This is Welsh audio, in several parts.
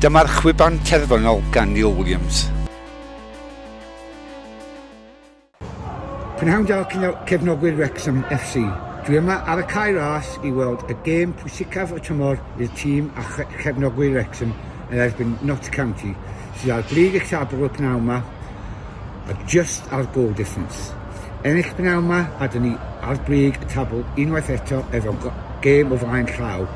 Dyma'r chwiban terfynol gan Neil Williams. Prynhawn dal cefnogwyr Wrexham FC. Dwi yma ar y cae ras i weld y gêm pwysicaf y tymor i'r tîm a chefnogwyr Wrexham yn erbyn Notts County sydd ar brig y llabr o yma a just ar goal difference. Ennill pnawma a dyn ni ar brig y tabl unwaith eto efo gêm o flaen llaw.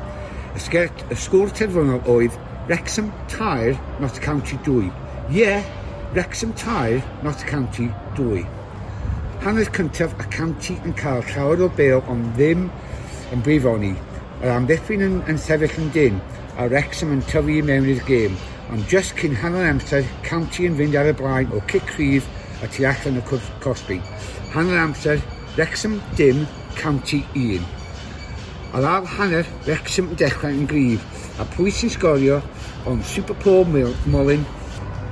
Y, sgert, y sgwr terfynol oedd Wrexham tair, not county dwy. Ie, yeah, Wrexham tair, not county dwy. Hanner cyntaf y county yn cael llawer o bel ond ddim yn brifoni. Yr amddiffyn yn, yn sefyll yn dyn a Wrexham yn tyfu mewn i'r gêm. Ond just cyn hanner amser, county yn fynd ar y blaen o cic rhif a tu allan y cosbi. Hanner amser, Wrexham dim, county 1. Ond ar hanner, Wrexham yn dechrau yn grif, a pwy sy'n sgorio o'n Super Pro Molyn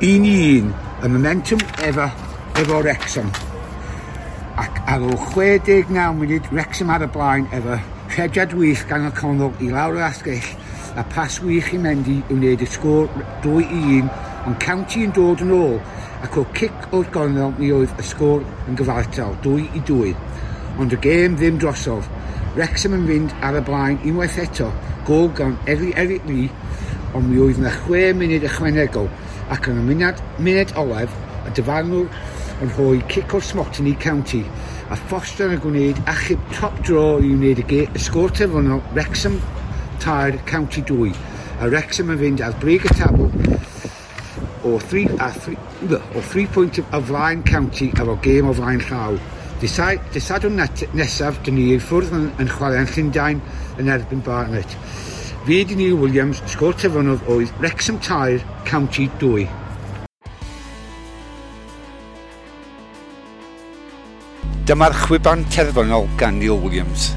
1-1, y momentum efo, efo Wrexham. Ac ar ôl 69 munud, Wrexham ar y blaen efo rhediad wych gan y Conol i lawr yr asgell, a pas wych i Mendy i wneud y sgôr 2-1, ond County yn dod yn ôl, ac o cic o'r gornel mi oedd y sgôr yn gyfartal 2-2. Ond y gêm ddim drosodd, Wrexham yn fynd ar y blaen unwaith eto, gol gan Eri Eric Lee, ond mi oedd yna 6 munud ychwanegol ac yn y munud, munud olaf, y dyfarnwr yn rhoi cic o'r smotyn i county a Foster yn gwneud achub top draw i wneud y, y sgôr terfynol Wrexham tair County 2 a Wrexham yn fynd ar brig y tabl o 3 a 3 o 3 pwynt o flaen County efo gêm o flaen llaw. Dysadwn nesaf, dyn ni i'r ffwrdd yn, yn chwarae'n Llundain yn erbyn Barnet. Fi di Neil Williams, sgôr tefynodd oedd Wrexham Tair, County 2. Dyma'r chwiban terfynol gan Neil Williams.